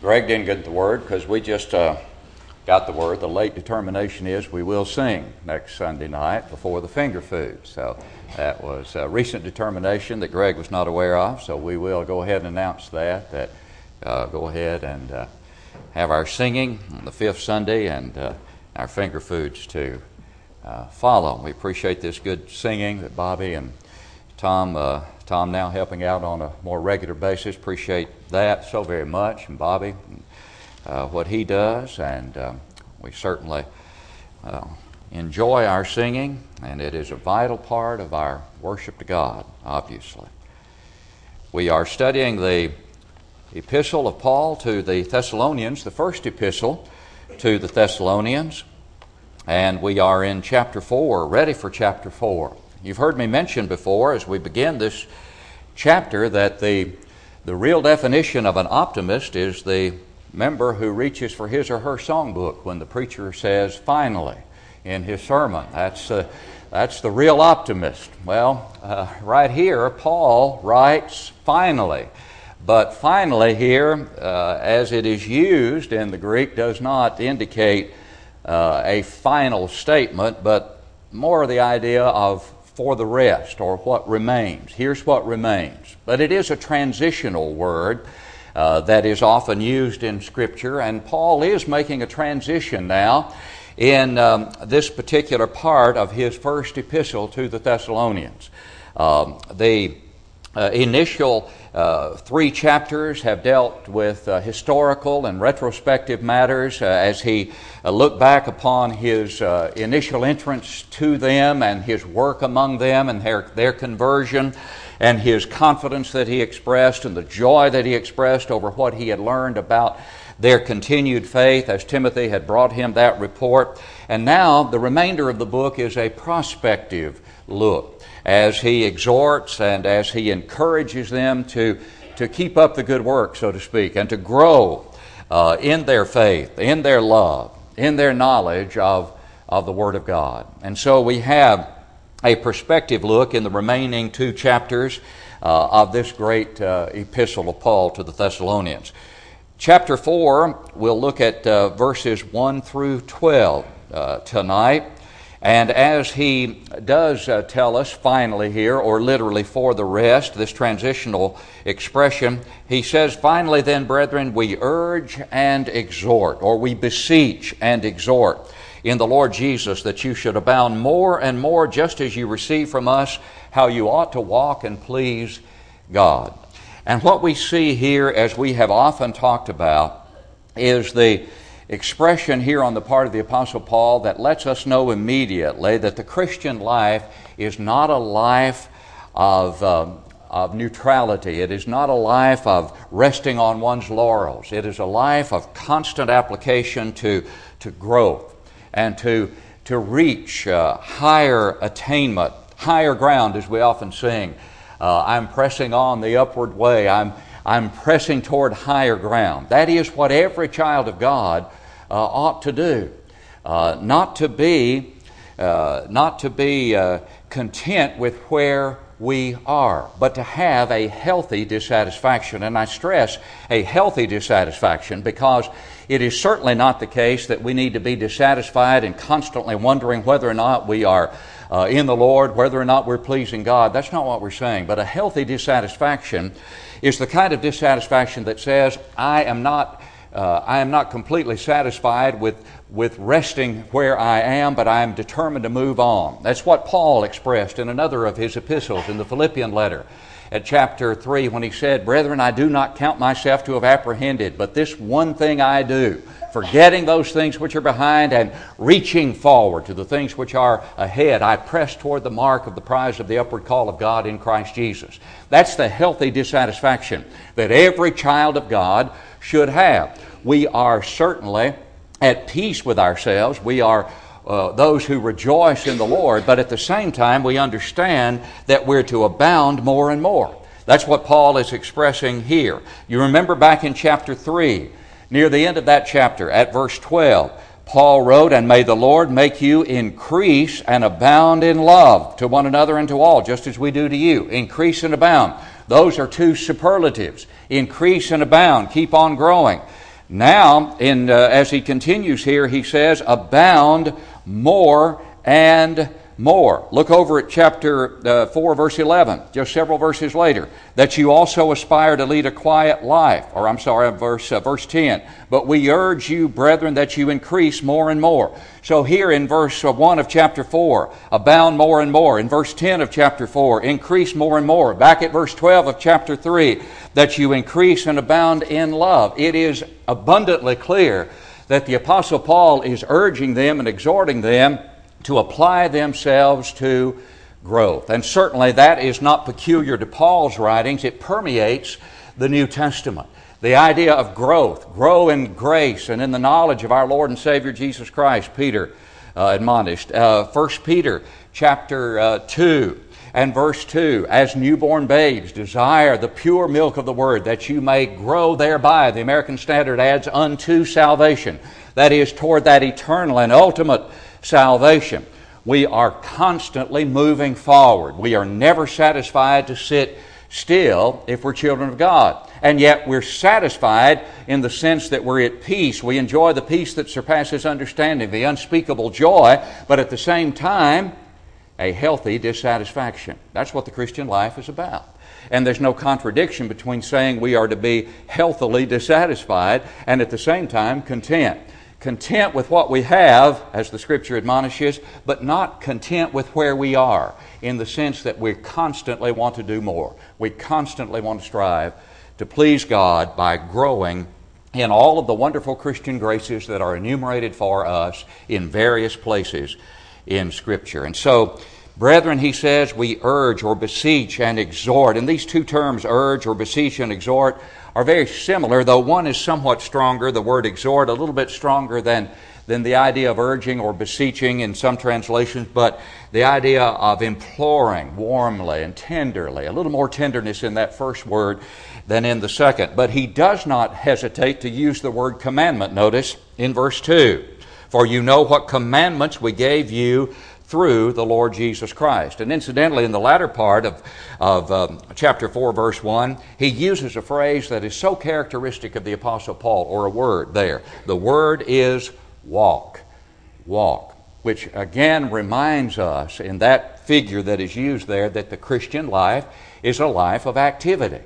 Greg didn't get the word because we just uh, got the word. The late determination is we will sing next Sunday night before the finger food. So that was a recent determination that Greg was not aware of. So we will go ahead and announce that. That uh, go ahead and uh, have our singing on the fifth Sunday and uh, our finger foods to uh, follow. We appreciate this good singing that Bobby and Tom uh, Tom now helping out on a more regular basis. Appreciate that so very much, and Bobby, uh, what he does, and um, we certainly uh, enjoy our singing, and it is a vital part of our worship to God, obviously. We are studying the epistle of Paul to the Thessalonians, the first epistle to the Thessalonians, and we are in chapter 4, ready for chapter 4. You've heard me mention before as we begin this chapter that the, the real definition of an optimist is the member who reaches for his or her songbook when the preacher says, finally, in his sermon. That's, uh, that's the real optimist. Well, uh, right here, Paul writes, finally. But finally, here, uh, as it is used in the Greek, does not indicate uh, a final statement, but more the idea of for the rest or what remains. Here's what remains. But it is a transitional word uh, that is often used in Scripture, and Paul is making a transition now in um, this particular part of his first epistle to the Thessalonians. Um, the uh, initial uh, three chapters have dealt with uh, historical and retrospective matters uh, as he uh, looked back upon his uh, initial entrance to them and his work among them and their, their conversion and his confidence that he expressed and the joy that he expressed over what he had learned about their continued faith as Timothy had brought him that report. And now the remainder of the book is a prospective look as he exhorts and as he encourages them to, to keep up the good work, so to speak, and to grow uh, in their faith, in their love, in their knowledge of, of the Word of God. And so we have a perspective look in the remaining two chapters uh, of this great uh, epistle of Paul to the Thessalonians. Chapter 4, we'll look at uh, verses 1 through 12 uh, tonight. And as he does uh, tell us finally here, or literally for the rest, this transitional expression, he says, Finally, then, brethren, we urge and exhort, or we beseech and exhort in the Lord Jesus that you should abound more and more, just as you receive from us how you ought to walk and please God. And what we see here, as we have often talked about, is the expression here on the part of the Apostle Paul that lets us know immediately that the Christian life is not a life of, um, of neutrality. It is not a life of resting on one's laurels. It is a life of constant application to, to growth and to, to reach uh, higher attainment, higher ground, as we often sing. Uh, I'm pressing on the upward way. I'm, I'm pressing toward higher ground. That is what every child of God uh, ought to do. Uh, not to be, uh, not to be content with where we are, but to have a healthy dissatisfaction. And I stress a healthy dissatisfaction because it is certainly not the case that we need to be dissatisfied and constantly wondering whether or not we are uh, in the Lord, whether or not we're pleasing God. That's not what we're saying. But a healthy dissatisfaction is the kind of dissatisfaction that says, I am not uh, I am not completely satisfied with, with resting where I am, but I am determined to move on. That's what Paul expressed in another of his epistles, in the Philippian letter, at chapter 3, when he said, Brethren, I do not count myself to have apprehended, but this one thing I do, forgetting those things which are behind and reaching forward to the things which are ahead, I press toward the mark of the prize of the upward call of God in Christ Jesus. That's the healthy dissatisfaction that every child of God should have. We are certainly at peace with ourselves. We are uh, those who rejoice in the Lord, but at the same time, we understand that we're to abound more and more. That's what Paul is expressing here. You remember back in chapter 3, near the end of that chapter, at verse 12, Paul wrote, And may the Lord make you increase and abound in love to one another and to all, just as we do to you. Increase and abound. Those are two superlatives increase and abound, keep on growing. Now, in, uh, as he continues here, he says, abound more and more. Look over at chapter uh, 4, verse 11, just several verses later. That you also aspire to lead a quiet life. Or, I'm sorry, verse, uh, verse 10. But we urge you, brethren, that you increase more and more. So, here in verse uh, 1 of chapter 4, abound more and more. In verse 10 of chapter 4, increase more and more. Back at verse 12 of chapter 3, that you increase and abound in love. It is abundantly clear that the Apostle Paul is urging them and exhorting them to apply themselves to growth. And certainly that is not peculiar to Paul's writings, it permeates the New Testament. The idea of growth, grow in grace and in the knowledge of our Lord and Savior Jesus Christ, Peter uh, admonished. Uh, 1 Peter chapter uh, 2 and verse 2 As newborn babes, desire the pure milk of the Word, that you may grow thereby. The American Standard adds, unto salvation. That is, toward that eternal and ultimate salvation. We are constantly moving forward. We are never satisfied to sit still if we're children of God. And yet we're satisfied in the sense that we're at peace. We enjoy the peace that surpasses understanding, the unspeakable joy, but at the same time, a healthy dissatisfaction. That's what the Christian life is about. And there's no contradiction between saying we are to be healthily dissatisfied and at the same time content content with what we have, as the scripture admonishes, but not content with where we are, in the sense that we constantly want to do more. We constantly want to strive to please God by growing in all of the wonderful Christian graces that are enumerated for us in various places in Scripture. And so, Brethren, he says, we urge or beseech and exhort. And these two terms, urge or beseech and exhort, are very similar, though one is somewhat stronger, the word exhort, a little bit stronger than, than the idea of urging or beseeching in some translations, but the idea of imploring warmly and tenderly, a little more tenderness in that first word than in the second. But he does not hesitate to use the word commandment, notice, in verse 2. For you know what commandments we gave you through the Lord Jesus Christ. And incidentally, in the latter part of, of um, chapter 4, verse 1, he uses a phrase that is so characteristic of the Apostle Paul, or a word there. The word is walk. Walk. Which again reminds us in that figure that is used there that the Christian life is a life of activity.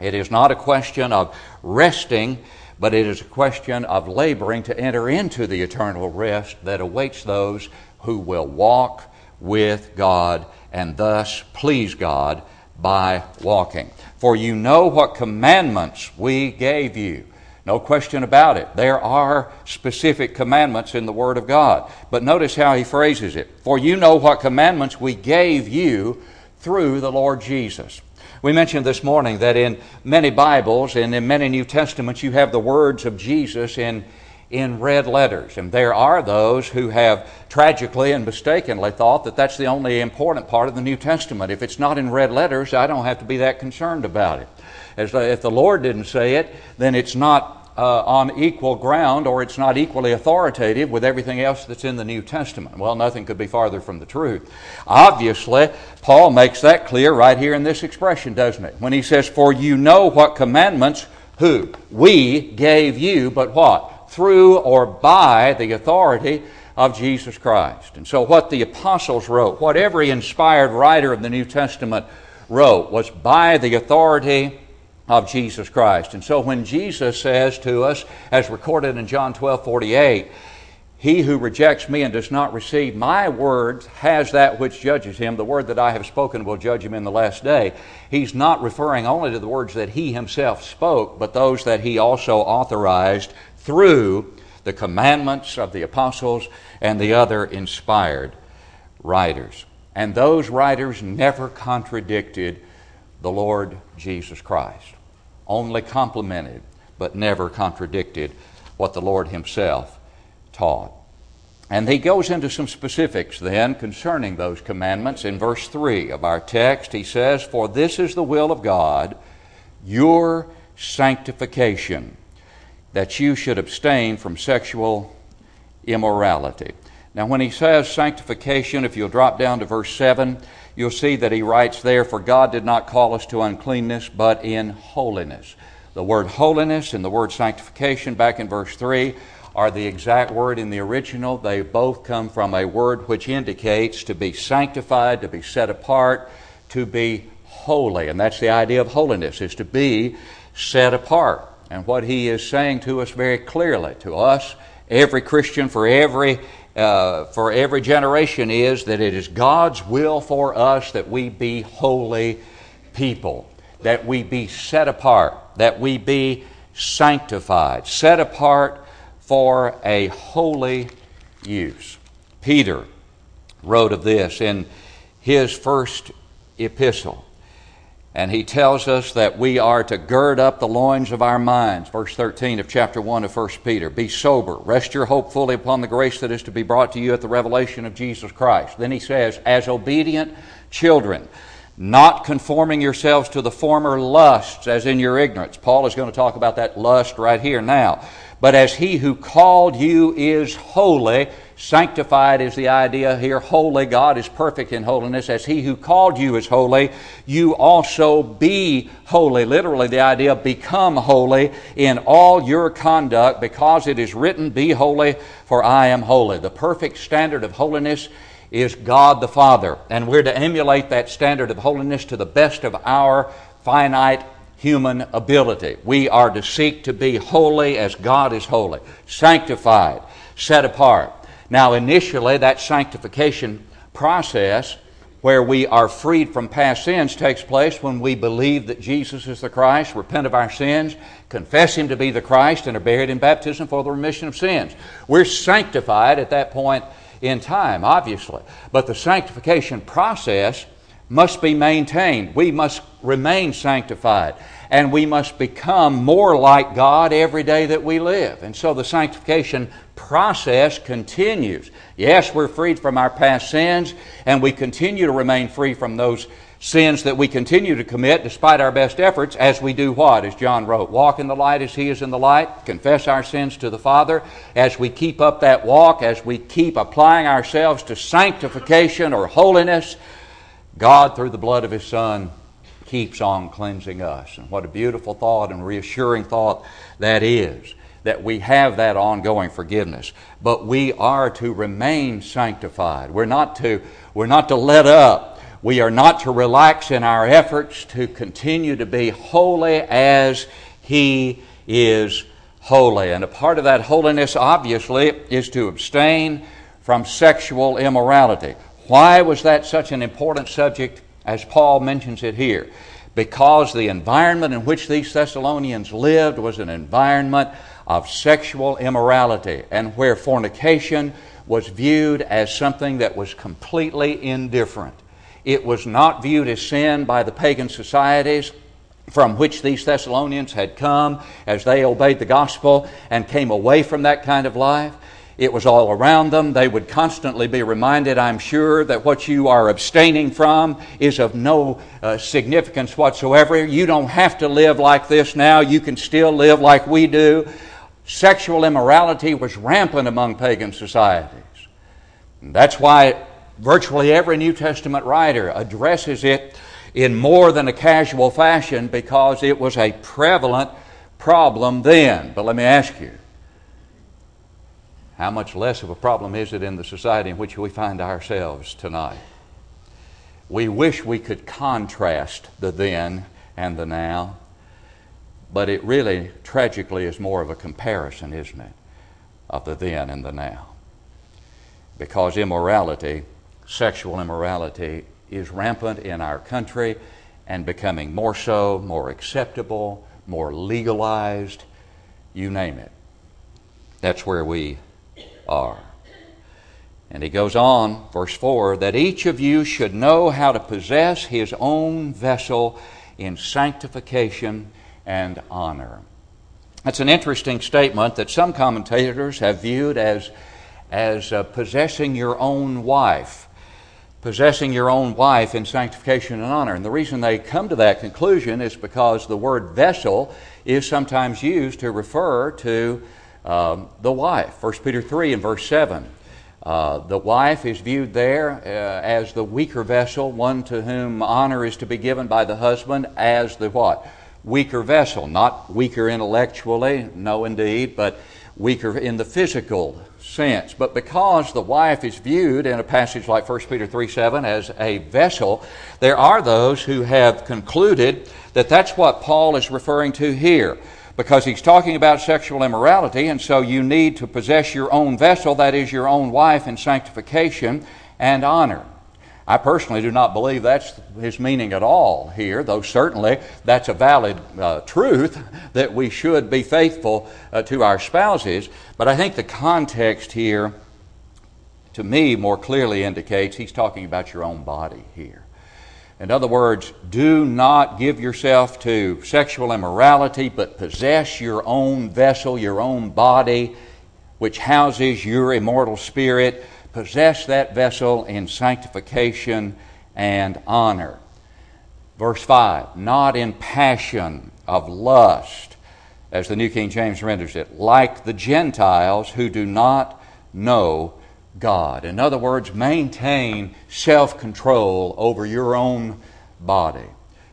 It is not a question of resting, but it is a question of laboring to enter into the eternal rest that awaits those who will walk with God and thus please God by walking. For you know what commandments we gave you. No question about it. There are specific commandments in the Word of God. But notice how he phrases it. For you know what commandments we gave you through the Lord Jesus. We mentioned this morning that in many Bibles and in many New Testaments you have the words of Jesus in in red letters. And there are those who have tragically and mistakenly thought that that's the only important part of the New Testament. If it's not in red letters, I don't have to be that concerned about it. As if the Lord didn't say it, then it's not uh, on equal ground or it's not equally authoritative with everything else that's in the New Testament. Well, nothing could be farther from the truth. Obviously, Paul makes that clear right here in this expression, doesn't it? When he says, For you know what commandments, who? We gave you, but what? through or by the authority of Jesus Christ. And so, what the apostles wrote, what every inspired writer of the New Testament wrote, was by the authority of Jesus Christ. And so, when Jesus says to us, as recorded in John 12 48, he who rejects me and does not receive my words has that which judges him. The word that I have spoken will judge him in the last day. He's not referring only to the words that he himself spoke, but those that he also authorized through the commandments of the apostles and the other inspired writers. And those writers never contradicted the Lord Jesus Christ, only complemented, but never contradicted what the Lord Himself taught. And he goes into some specifics then concerning those commandments. In verse 3 of our text, he says, For this is the will of God, your sanctification that you should abstain from sexual immorality. Now, when he says sanctification, if you'll drop down to verse 7, you'll see that he writes there, For God did not call us to uncleanness, but in holiness. The word holiness and the word sanctification back in verse 3 are the exact word in the original. They both come from a word which indicates to be sanctified, to be set apart, to be holy. And that's the idea of holiness, is to be set apart. And what he is saying to us very clearly, to us, every Christian for every uh, for every generation is that it is God's will for us that we be holy people, that we be set apart, that we be sanctified, set apart for a holy use. Peter wrote of this in his first epistle. And he tells us that we are to gird up the loins of our minds. Verse 13 of chapter 1 of 1 Peter. Be sober. Rest your hope fully upon the grace that is to be brought to you at the revelation of Jesus Christ. Then he says, As obedient children, not conforming yourselves to the former lusts as in your ignorance. Paul is going to talk about that lust right here now. But as he who called you is holy, sanctified is the idea here, holy, God is perfect in holiness. As he who called you is holy, you also be holy. Literally, the idea become holy in all your conduct, because it is written, Be holy, for I am holy. The perfect standard of holiness is God the Father, and we're to emulate that standard of holiness to the best of our finite human ability. We are to seek to be holy as God is holy, sanctified, set apart. Now, initially, that sanctification process where we are freed from past sins takes place when we believe that Jesus is the Christ, repent of our sins, confess Him to be the Christ, and are buried in baptism for the remission of sins. We're sanctified at that point in time, obviously. But the sanctification process must be maintained. We must remain sanctified. And we must become more like God every day that we live. And so the sanctification process continues. Yes, we're freed from our past sins, and we continue to remain free from those sins that we continue to commit despite our best efforts as we do what? As John wrote, walk in the light as he is in the light, confess our sins to the Father. As we keep up that walk, as we keep applying ourselves to sanctification or holiness, God, through the blood of His Son, keeps on cleansing us. And what a beautiful thought and reassuring thought that is that we have that ongoing forgiveness. But we are to remain sanctified. We're not to, we're not to let up. We are not to relax in our efforts to continue to be holy as He is holy. And a part of that holiness, obviously, is to abstain from sexual immorality. Why was that such an important subject as Paul mentions it here? Because the environment in which these Thessalonians lived was an environment of sexual immorality and where fornication was viewed as something that was completely indifferent. It was not viewed as sin by the pagan societies from which these Thessalonians had come as they obeyed the gospel and came away from that kind of life. It was all around them. They would constantly be reminded, I'm sure, that what you are abstaining from is of no uh, significance whatsoever. You don't have to live like this now. You can still live like we do. Sexual immorality was rampant among pagan societies. That's why virtually every New Testament writer addresses it in more than a casual fashion because it was a prevalent problem then. But let me ask you how much less of a problem is it in the society in which we find ourselves tonight? We wish we could contrast the then and the now, but it really, tragically, is more of a comparison, isn't it, of the then and the now. Because immorality, sexual immorality, is rampant in our country and becoming more so, more acceptable, more legalized, you name it. That's where we are. And he goes on, verse 4 that each of you should know how to possess his own vessel in sanctification and honor. That's an interesting statement that some commentators have viewed as, as uh, possessing your own wife. Possessing your own wife in sanctification and honor. And the reason they come to that conclusion is because the word vessel is sometimes used to refer to um, the wife. 1 Peter 3 and verse 7. Uh, the wife is viewed there uh, as the weaker vessel, one to whom honor is to be given by the husband as the what? weaker vessel, not weaker intellectually, no indeed, but weaker in the physical sense. But because the wife is viewed in a passage like 1 Peter 3 7 as a vessel, there are those who have concluded that that's what Paul is referring to here. Because he's talking about sexual immorality, and so you need to possess your own vessel, that is, your own wife, in sanctification and honor. I personally do not believe that's his meaning at all here, though certainly that's a valid uh, truth that we should be faithful uh, to our spouses. But I think the context here, to me, more clearly indicates he's talking about your own body here. In other words, do not give yourself to sexual immorality, but possess your own vessel, your own body, which houses your immortal spirit possess that vessel in sanctification and honor. Verse 5 Not in passion of lust, as the New King James renders it, like the Gentiles who do not know God. In other words, maintain self control over your own body.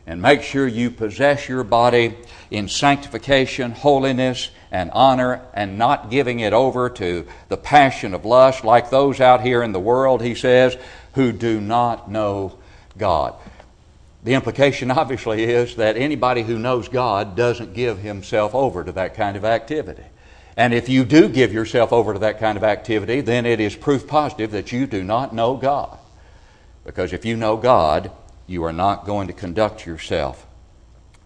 And make sure you possess your body in sanctification, holiness, and honor and not giving it over to the passion of lust like those out here in the world, he says, who do not know God. The implication, obviously, is that anybody who knows God doesn't give himself over to that kind of activity. And if you do give yourself over to that kind of activity, then it is proof positive that you do not know God. Because if you know God, you are not going to conduct yourself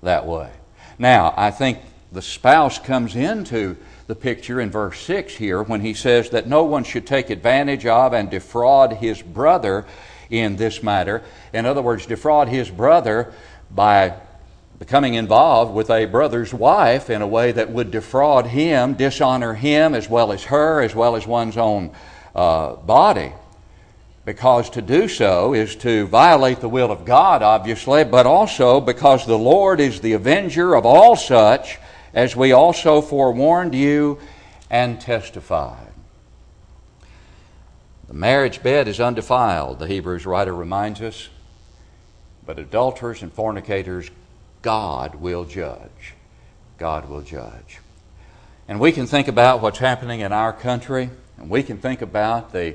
that way. Now, I think the spouse comes into the picture in verse 6 here when he says that no one should take advantage of and defraud his brother in this matter. In other words, defraud his brother by becoming involved with a brother's wife in a way that would defraud him, dishonor him as well as her, as well as one's own uh, body. Because to do so is to violate the will of God, obviously, but also because the Lord is the avenger of all such as we also forewarned you and testified. The marriage bed is undefiled, the Hebrews writer reminds us, but adulterers and fornicators, God will judge. God will judge. And we can think about what's happening in our country, and we can think about the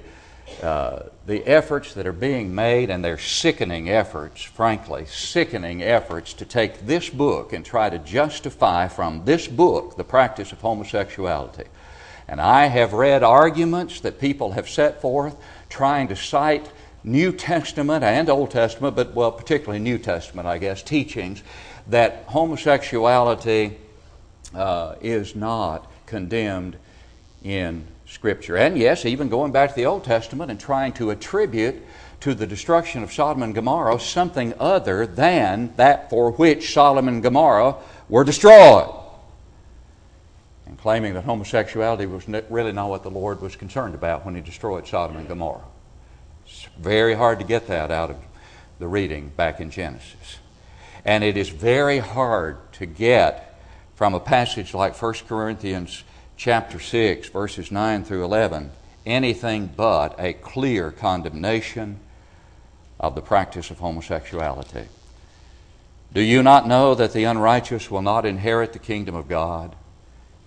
uh, the efforts that are being made, and they're sickening efforts, frankly, sickening efforts to take this book and try to justify from this book the practice of homosexuality. And I have read arguments that people have set forth trying to cite New Testament and Old Testament, but well, particularly New Testament, I guess, teachings that homosexuality uh, is not condemned in Scripture. And yes, even going back to the Old Testament and trying to attribute to the destruction of Sodom and Gomorrah something other than that for which Sodom and Gomorrah were destroyed. And claiming that homosexuality was really not what the Lord was concerned about when He destroyed Sodom and Gomorrah. It's very hard to get that out of the reading back in Genesis. And it is very hard to get from a passage like 1 Corinthians chapter 6, verses 9 through 11, anything but a clear condemnation of the practice of homosexuality. Do you not know that the unrighteous will not inherit the kingdom of God?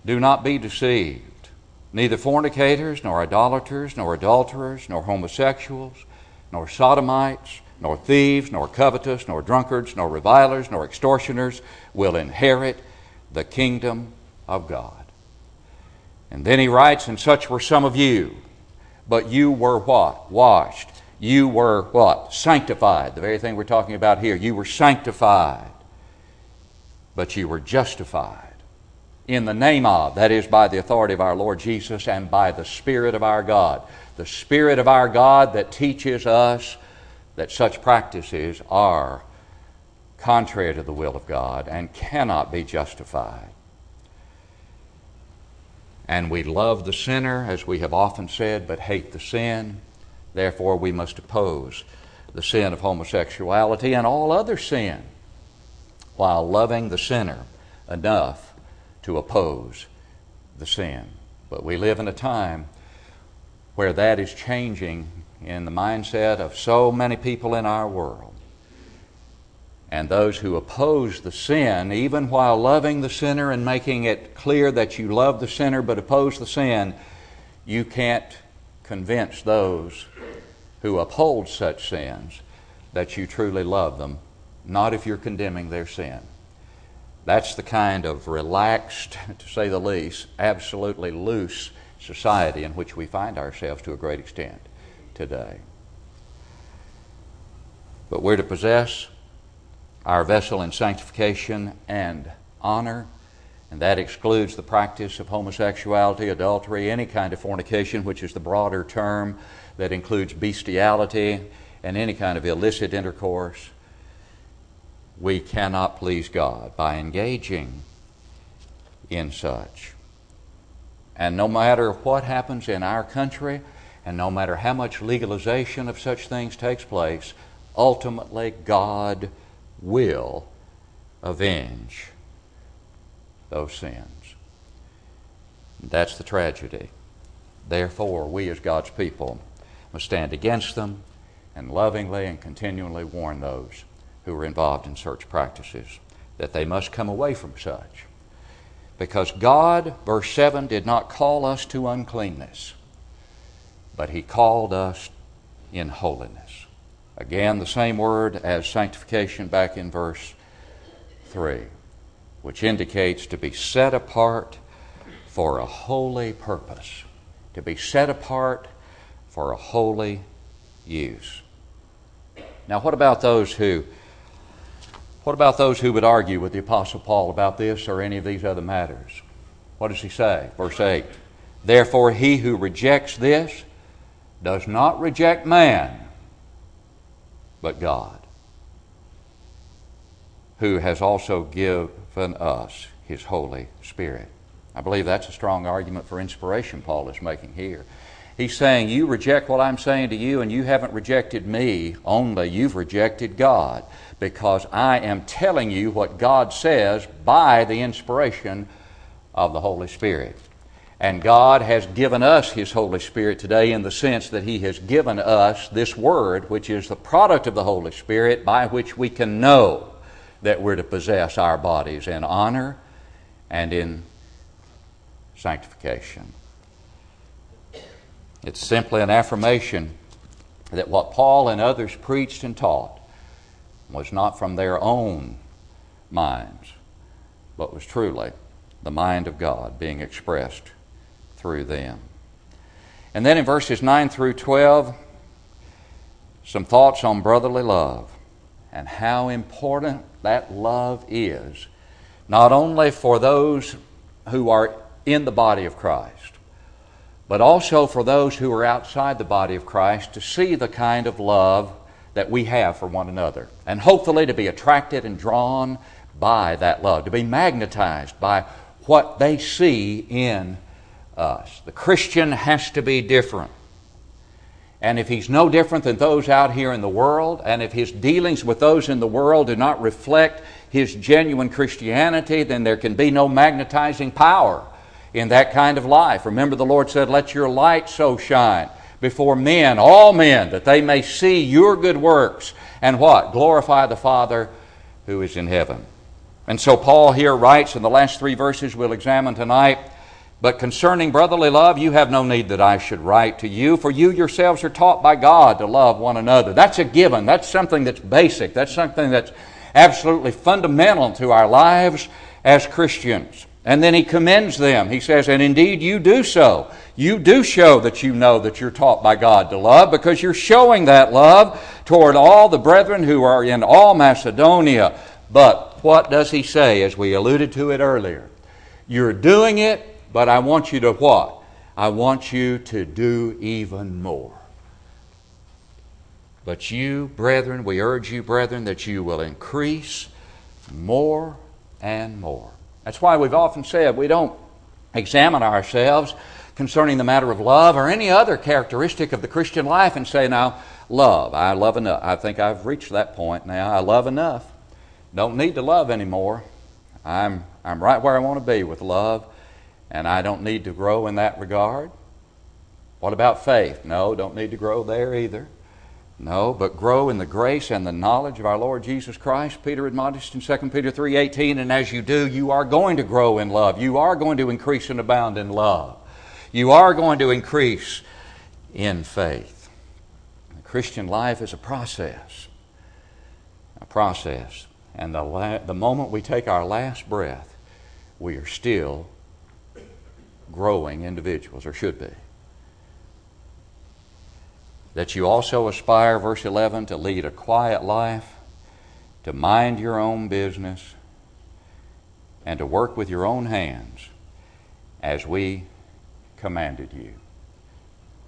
Do not be deceived. Neither fornicators, nor idolaters, nor adulterers, nor homosexuals, nor sodomites, nor thieves, nor covetous, nor drunkards, nor revilers, nor extortioners will inherit the kingdom of God. And then he writes, And such were some of you, but you were what? Washed. You were what? Sanctified. The very thing we're talking about here. You were sanctified, but you were justified in the name of, that is, by the authority of our Lord Jesus and by the Spirit of our God. The Spirit of our God that teaches us that such practices are contrary to the will of God and cannot be justified. And we love the sinner, as we have often said, but hate the sin. Therefore, we must oppose the sin of homosexuality and all other sin while loving the sinner enough to oppose the sin. But we live in a time where that is changing in the mindset of so many people in our world. And those who oppose the sin, even while loving the sinner and making it clear that you love the sinner but oppose the sin, you can't convince those who uphold such sins that you truly love them, not if you're condemning their sin. That's the kind of relaxed, to say the least, absolutely loose society in which we find ourselves to a great extent today. But we're to possess our vessel in sanctification and honor, and that excludes the practice of homosexuality, adultery, any kind of fornication, which is the broader term that includes bestiality and any kind of illicit intercourse we cannot please God by engaging in such. And no matter what happens in our country, and no matter how much legalization of such things takes place, ultimately God will avenge those sins. That's the tragedy. Therefore, we as God's people must stand against them and lovingly and continually warn those who are involved in such practices that they must come away from such. Because God, verse 7, did not call us to uncleanness, but He called us in holiness. Again, the same word as sanctification back in verse 3, which indicates to be set apart for a holy purpose, to be set apart for a holy use. Now, what about those who what about those who would argue with the Apostle Paul about this or any of these other matters? What does he say? Verse 8 Therefore, he who rejects this does not reject man, but God, who has also given us his Holy Spirit. I believe that's a strong argument for inspiration Paul is making here. He's saying, You reject what I'm saying to you, and you haven't rejected me only, you've rejected God because I am telling you what God says by the inspiration of the Holy Spirit. And God has given us His Holy Spirit today in the sense that He has given us this Word, which is the product of the Holy Spirit, by which we can know that we're to possess our bodies in honor and in sanctification. It's simply an affirmation that what Paul and others preached and taught was not from their own minds, but was truly the mind of God being expressed through them. And then in verses 9 through 12, some thoughts on brotherly love and how important that love is, not only for those who are in the body of Christ, but also for those who are outside the body of Christ to see the kind of love that we have for one another. And hopefully to be attracted and drawn by that love, to be magnetized by what they see in us. The Christian has to be different. And if he's no different than those out here in the world, and if his dealings with those in the world do not reflect his genuine Christianity, then there can be no magnetizing power in that kind of life. Remember, the Lord said, Let your light so shine before men, all men, that they may see your good works and what? Glorify the Father who is in heaven. And so Paul here writes in the last three verses we'll examine tonight. But concerning brotherly love, you have no need that I should write to you, for you yourselves are taught by God to love one another. That's a given. That's something that's basic. That's something that's absolutely fundamental to our lives as Christians. And then he commends them. He says, And indeed you do so. You do show that you know that you're taught by God to love because you're showing that love toward all the brethren who are in all Macedonia. But what does he say, as we alluded to it earlier? You're doing it, but I want you to what? I want you to do even more. But you, brethren, we urge you, brethren, that you will increase more and more. That's why we've often said we don't examine ourselves concerning the matter of love or any other characteristic of the Christian life and say, now, love. I love enough. I think I've reached that point now. I love enough. Don't need to love anymore. I'm, I'm right where I want to be with love, and I don't need to grow in that regard. What about faith? No, don't need to grow there either. No, but grow in the grace and the knowledge of our Lord Jesus Christ. Peter admonished in 2 Peter 3:18, and as you do, you are going to grow in love. You are going to increase and abound in love. You are going to increase in faith. The Christian life is a process. A process. And the, la- the moment we take our last breath, we are still growing individuals, or should be that you also aspire, verse 11, to lead a quiet life, to mind your own business, and to work with your own hands as we commanded you.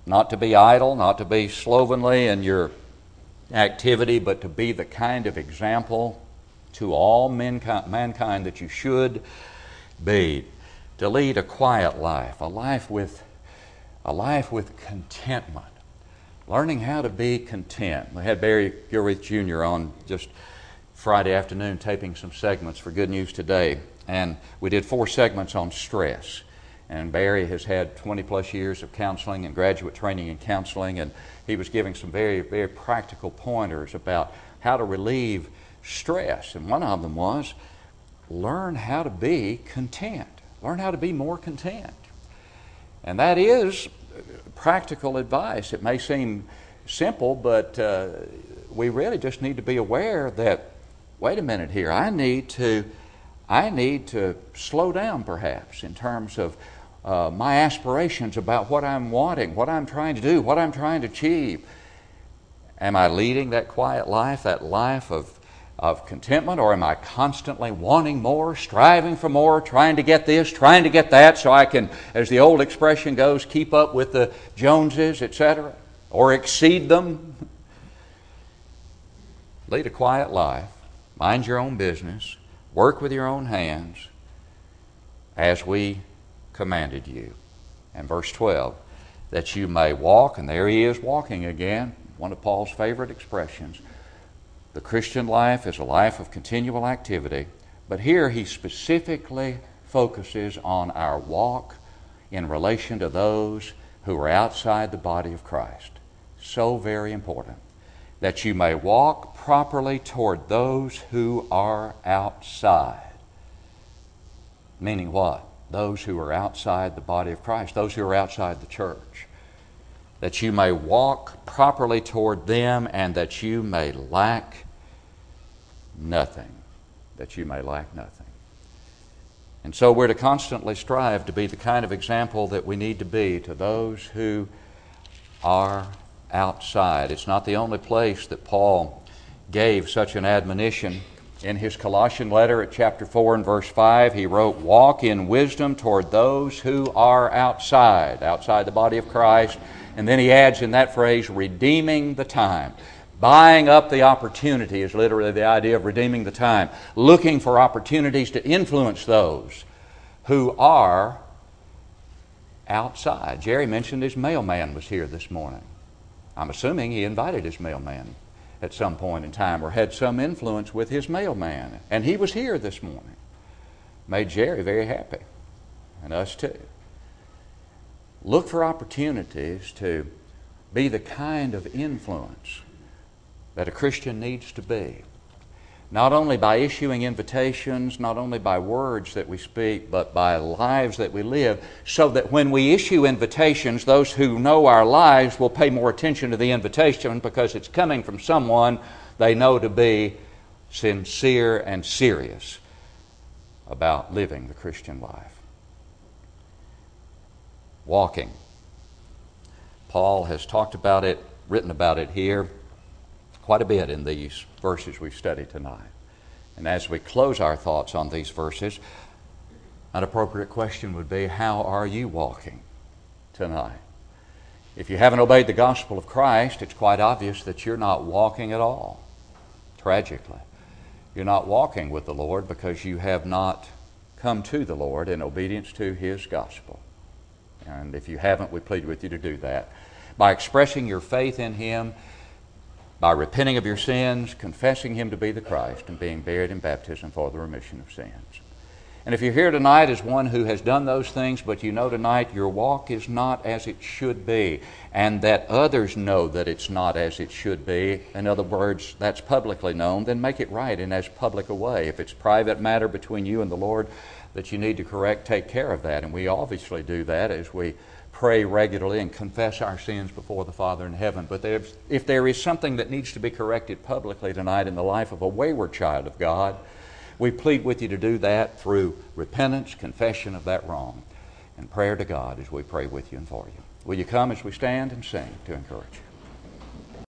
Not to be idle, not to be slovenly in your activity, but to be the kind of example to all mankind, that you should be. To lead a quiet life, a life with, a life with contentment learning how to be content. We had Barry Gilreath Jr. on just Friday afternoon taping some segments for Good News Today, and we did four segments on stress. And Barry has had 20 plus years of counseling and graduate training in counseling, and he was giving some very, very practical pointers about how to relieve stress. And one of them was learn how to be content, learn how to be more content. And that is practical advice. It may seem simple, but uh, we really just need to be aware that, wait a minute here, I need to, I need to slow down perhaps in terms of uh, my aspirations about what I'm wanting, what I'm trying to do, what I'm trying to achieve. Am I leading that quiet life, that life of of contentment, or am I constantly wanting more, striving for more, trying to get this, trying to get that, so I can, as the old expression goes, keep up with the Joneses, etc., or exceed them? Lead a quiet life, mind your own business, work with your own hands, as we commanded you. And verse 12, that you may walk, and there he is walking again, one of Paul's favorite expressions the Christian life is a life of continual activity, but here he specifically focuses on our walk in relation to those who are outside the body of Christ. So very important. That you may walk properly toward those who are outside. Meaning what? Those who are outside the body of Christ, those who are outside the church that you may walk properly toward them and that you may lack nothing. That you may lack nothing. And so we're to constantly strive to be the kind of example that we need to be to those who are outside. It's not the only place that Paul gave such an admonition. In his Colossian letter at chapter 4 and verse 5, he wrote, Walk in wisdom toward those who are outside, outside the body of Christ and then he adds in that phrase, redeeming the time. Buying up the opportunity is literally the idea of redeeming the time. Looking for opportunities to influence those who are outside. Jerry mentioned his mailman was here this morning. I'm assuming he invited his mailman at some point in time or had some influence with his mailman. And he was here this morning. Made Jerry very happy, and us too. Look for opportunities to be the kind of influence that a Christian needs to be. Not only by issuing invitations, not only by words that we speak, but by lives that we live, so that when we issue invitations, those who know our lives will pay more attention to the invitation because it's coming from someone they know to be sincere and serious about living the Christian life walking. Paul has talked about it, written about it here quite a bit in these verses we've studied tonight. And as we close our thoughts on these verses, an appropriate question would be How are you walking tonight? If you haven't obeyed the gospel of Christ, it's quite obvious that you're not walking at all, tragically. You're not walking with the Lord because you have not come to the Lord in obedience to His gospel. And if you haven't, we plead with you to do that. By expressing your faith in Him, by repenting of your sins, confessing Him to be the Christ, and being buried in baptism for the remission of sins. And if you're here tonight as one who has done those things, but you know tonight your walk is not as it should be, and that others know that it's not as it should be, in other words, that's publicly known, then make it right in as public a way. If it's private matter between you and the Lord that you need to correct, take care of that. And we obviously do that as we pray regularly and confess our sins before the Father in heaven. But if there is something that needs to be corrected publicly tonight in the life of a wayward child of God, we plead with you to do that through repentance, confession of that wrong, and prayer to God as we pray with you and for you. Will you come as we stand and sing to encourage you?